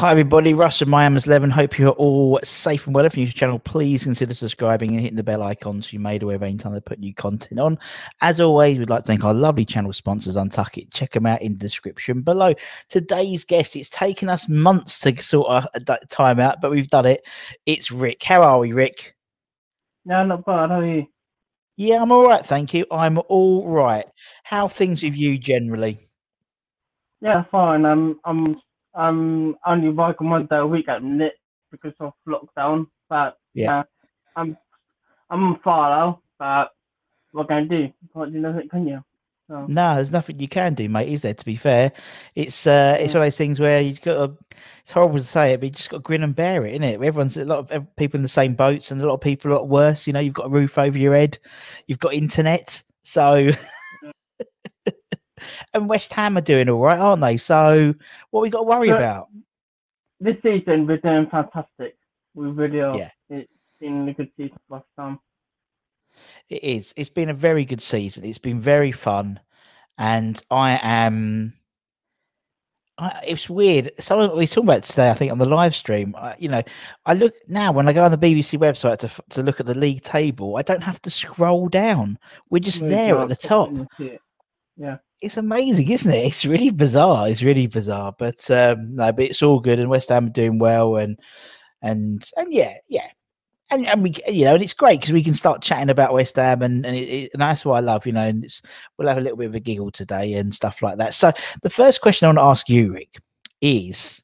Hi everybody, Russ from My Hammers 11. Hope you're all safe and well. If you're new to the channel, please consider subscribing and hitting the bell icon so you're made aware of any time they put new content on. As always, we'd like to thank our lovely channel sponsors, UNTUCKit. Check them out in the description below. Today's guest, it's taken us months to sort of uh, that time out, but we've done it. It's Rick. How are we, Rick? No, not bad. How are you? Yeah, I'm all right, thank you. I'm all right. How are things with you generally? Yeah, fine. I'm I'm I'm only working one day a week at minute because of lockdown. But Yeah. yeah, I'm I'm on fire though. But what can I do? Can't do nothing, can you? So No, there's nothing you can do, mate. Is there? To be fair, it's uh, it's Yeah. one of those things where you've got to. It's horrible to say it, but you just got to grin and bear it, isn't it? Everyone's a lot of people in the same boats, and a lot of people a lot worse. You know, you've got a roof over your head, you've got internet, so. and West Ham are doing all right, aren't they? So, what we got to worry But- about? this season we're doing fantastic. We really are. Yeah. It's been a good season last time. It is. It's been a very good season. It's been very fun, and I am. I, it's weird. Someone we talking about today, I think, on the live stream. I, you know, I look now when I go on the BBC website to to look at the league table. I don't have to scroll down. We're just there at the top. when you see it. Yeah. It's amazing, isn't it? It's really bizarre. It's really bizarre, but um, no, but it's all good, and West Ham are doing well, and and and yeah, yeah, and and we, you know, and it's great because we can start chatting about West Ham, and and, it, it- and that's what I love, you know, and it's we'll have a little bit of a giggle today and stuff like that. So the first question I want to ask you, Rick, is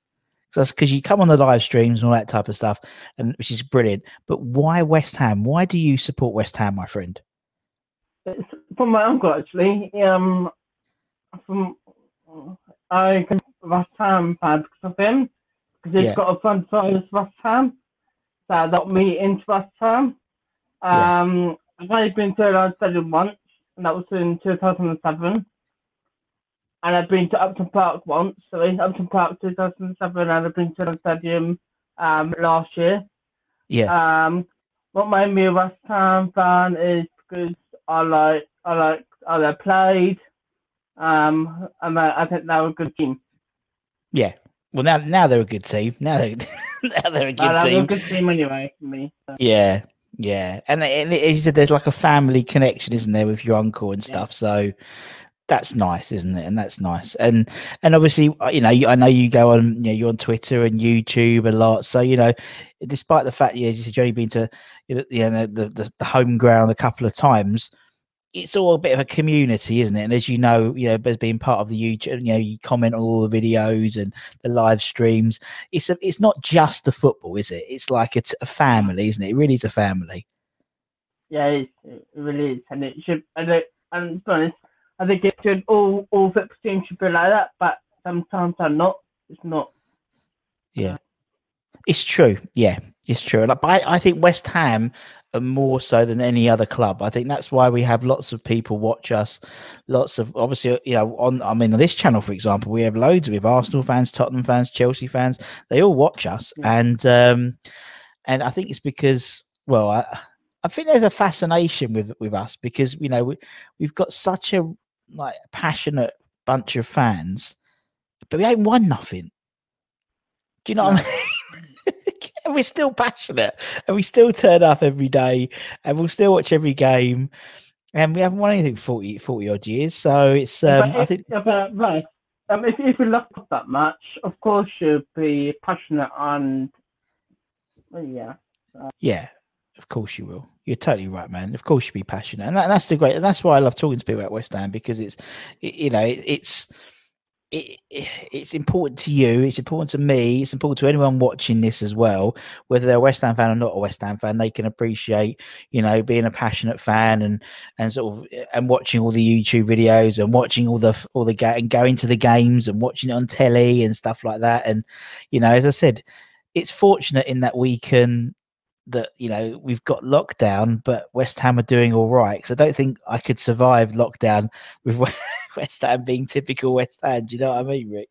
because you come on the live streams and all that type of stuff, and which is brilliant. But why West Ham? Why do you support West Ham, my friend? It's from my uncle actually. Um, from I can West Ham fan because of him because he's Yeah. got a franchise West Ham that got me into West Ham. Yeah. Um, I've only been to London Stadium once, and that was in 2007. And I've been to Upton Park once, sorry, Upton Park 2007, and I've been to the stadium um, last year. Yeah, Um, what made me a West Ham fan is because I like I like how they played. Um, and I, I think they were a good team. yeah. Well, now now they're a good team. Now they're now they're a good Uh, were a team. good team anyway for me. So, Yeah, yeah, and, and as you said, there's like a family connection, isn't there, with your uncle and Yeah. stuff? So that's nice, isn't it? And that's nice. And and obviously, uh, you know, you- I know you go on, you know, you're on Twitter and YouTube a lot. So you know, despite the fact, yeah, as you said, you've only been to you know the the the home ground a couple of times. It's all a bit of a community, isn't it? And as you know, you know, as being part of the YouTube, you know, you comment on all the videos and the live streams. It's a, it's not just the football, is it? It's like it's a family, isn't it? It really is a family. yeah, it, it really is, and it should. And, it, and to be honest, I think it should all all football teams should be like that, but sometimes they're not. It's not. Yeah, it's true. Yeah, it's true. Like, but I, I think West Ham more so than any other club. I think that's why we have lots of people watch us. Lots of obviously, you know, on I mean, on this channel, for example, we have loads. We have Arsenal fans, Tottenham fans, Chelsea fans. They all watch us, Yeah. and um, and I think it's because, well, I, I think there's a fascination with with us because you know we we've got such a like passionate bunch of fans, but we ain't won nothing. Do you know what I mean? And we're still passionate and we still turn up every day and we'll still watch every game and we haven't won anything for 40, 40 odd years so it's um but i think but, right. Um, if if you love that much, of course you'll be passionate and well, yeah. yeah of course you will you're totally right man of course you'll be passionate and that, that's the great and that's why i love talking to people about west ham because it's you know it, it's it, it's important to you. It's important to me. It's important to anyone watching this as well, whether they're a West Ham fan or not a West Ham fan. They can appreciate, you know, being a passionate fan and and sort of eh, and watching all the YouTube videos and watching all the all the ga- and going to the games and watching it on telly and stuff like that. And you know, as I said, it's fortunate in that we can that you know we've got lockdown, but West Ham are doing all right. Because I don't think I could survive lockdown with West Ham being typical West Ham. Do you know what I mean, Rick?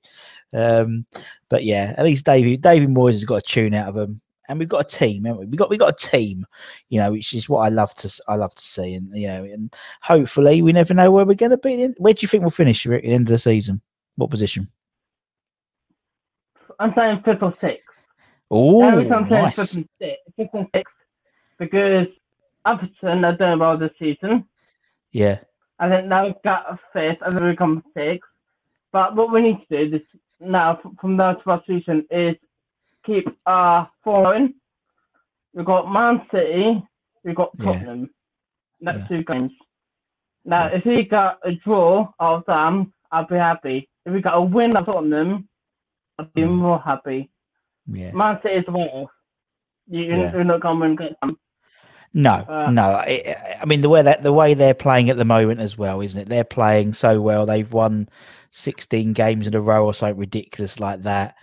Um, but yeah, at least David David Moyes has got a tune out of them, and we've got a team, haven't we? We got we got a team, you know, which is what I love to I love to see, and you know, and hopefully we never know where we're going to be. Where do you think we'll finish Rick, at the end of the season? What position? I'm saying fifth or sixth. Oh, I'm saying nice. fifth and sixth, fifth and sixth, because Everton are doing well this season. Yeah, I think now we've got a fifth, and then we become sixth. But what we need to do this now from now to our season is keep our form going. We've got Man City, we've got Yeah. Tottenham. Next Yeah. two games. Now, Yeah. if we got a draw of them, I'll be happy. If we got a win of Tottenham, I'll be Mm. more happy. Yeah. Is write-off. You, Yeah. You're not going to win them. No, Uh, no. I, I mean the way that the way they're playing at the moment as well, isn't it? They're playing so well. They've won sixteen games in a row or something ridiculous like that.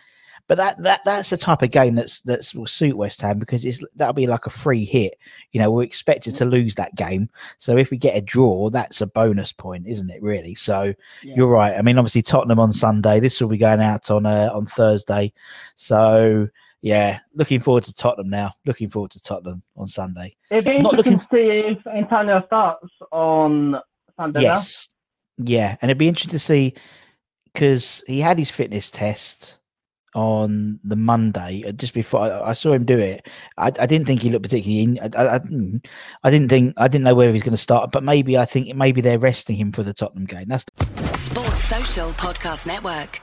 But that that that's the type of game that's that's will suit West Ham because it's that'll be like a free hit. You know, we're expected to lose that game, so if we get a draw, that's a bonus point, isn't it? Really. So Yeah. you're right. I mean, obviously Tottenham on Sunday. This will be going out on uh, on Thursday. So yeah, looking forward to Tottenham now. Looking forward to Tottenham on Sunday. It'd be Not interesting looking- to see if Antonio starts on Sunday. now. Yes. Yeah. And it'd be interesting to see because he had his fitness test on the Monday uh, just before I, I saw him do it. I, I didn't think he looked particularly in. I, I, didn't think I didn't know where he was going to start, but maybe I think maybe they're resting him for the Tottenham game. That's Sports Social Podcast Network.